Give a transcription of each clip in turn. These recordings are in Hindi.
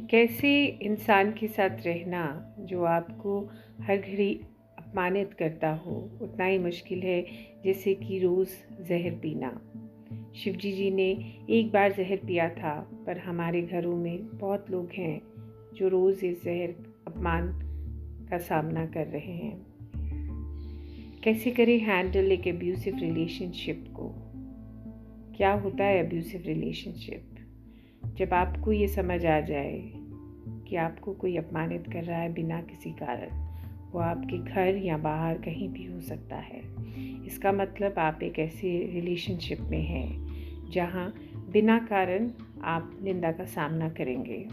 कैसे इंसान के साथ रहना, जो आपको हर घड़ी अपमानित करता हो, उतना ही मुश्किल है, जैसे कि रोज़ जहर पीना। शिवजी जी ने एक बार जहर पिया था, पर हमारे घरों में बहुत लोग हैं, जो रोज़ इस जहर अपमान का सामना कर रहे हैं। कैसे करें हैंडल एक अब्यूसिव रिलेशनशिप को? क्या होता है अब्यूसिव रिलेशनशिप जब आपको ये समझ आ जाए कि आपको कोई अपमानित कर रहा है बिना किसी कारण वो आपके घर या बाहर कहीं भी हो सकता है। इसका मतलब आप एक ऐसे रिलेशनशिप में हैं जहाँ बिना कारण आप निंदा का सामना करेंगे।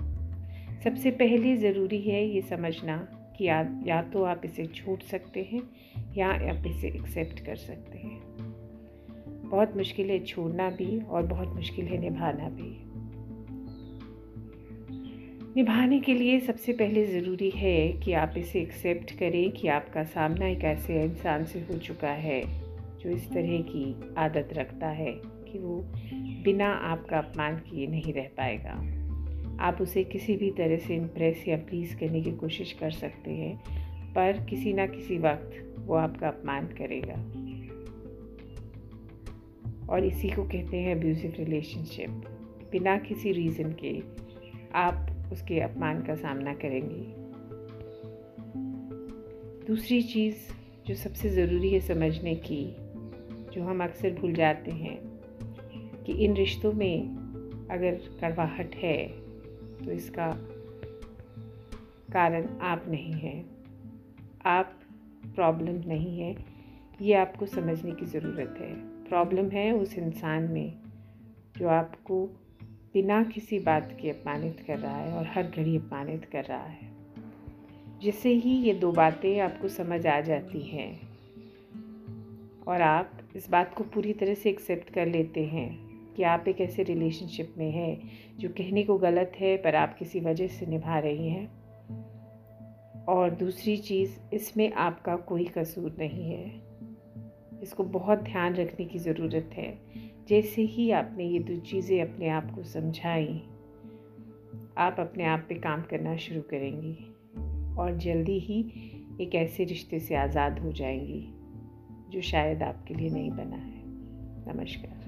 सबसे पहले ज़रूरी है ये समझना कि या, या तो आप इसे छोड़ सकते हैं या आप इसे एक्सेप्ट कर सकते हैं। बहुत मुश्किल है छोड़ना भी और बहुत मुश्किल है निभाना भी। निभाने के लिए सबसे पहले ज़रूरी है कि आप इसे एक्सेप्ट करें कि आपका सामना एक ऐसे इंसान से हो चुका है, जो इस तरह की आदत रखता है कि वो बिना आपका अपमान किए नहीं रह पाएगा। आप उसे किसी भी तरह से इम्प्रेस या प्लीज़ करने की कोशिश कर सकते हैं, पर किसी ना किसी वक्त वो आपका अपमान करेगा। और इसी को कहते हैं अब्यूजिव रिलेशनशिप बिना किसी रीज़न के आप उसके अपमान का सामना करेंगे। दूसरी चीज़ जो सबसे ज़रूरी है समझने की, जो हम अक्सर भूल जाते हैं, कि इन रिश्तों में अगर कड़वाहट है तो इसका कारण आप नहीं हैं। आप प्रॉब्लम नहीं है, ये आपको समझने की ज़रूरत है। प्रॉब्लम है उस इंसान में, जो आपको बिना किसी बात के अपमानित कर रहा है और हर घड़ी अपमानित कर रहा है। जिससे ही ये दो बातें आपको समझ आ जाती हैं और आप इस बात को पूरी तरह से एक्सेप्ट कर लेते हैं कि आप एक ऐसे रिलेशनशिप में हैं जो कहने को गलत है पर आप किसी वजह से निभा रही हैं। और दूसरी चीज़, इसमें आपका कोई कसूर नहीं है। इसको बहुत ध्यान रखने की ज़रूरत है जैसे ही आपने ये दो चीज़ें अपने आप को समझाई, आप अपने आप पे काम करना शुरू करेंगी और जल्दी ही एक ऐसे रिश्ते से आज़ाद हो जाएँगी जो शायद आपके लिए नहीं बना है। नमस्कार।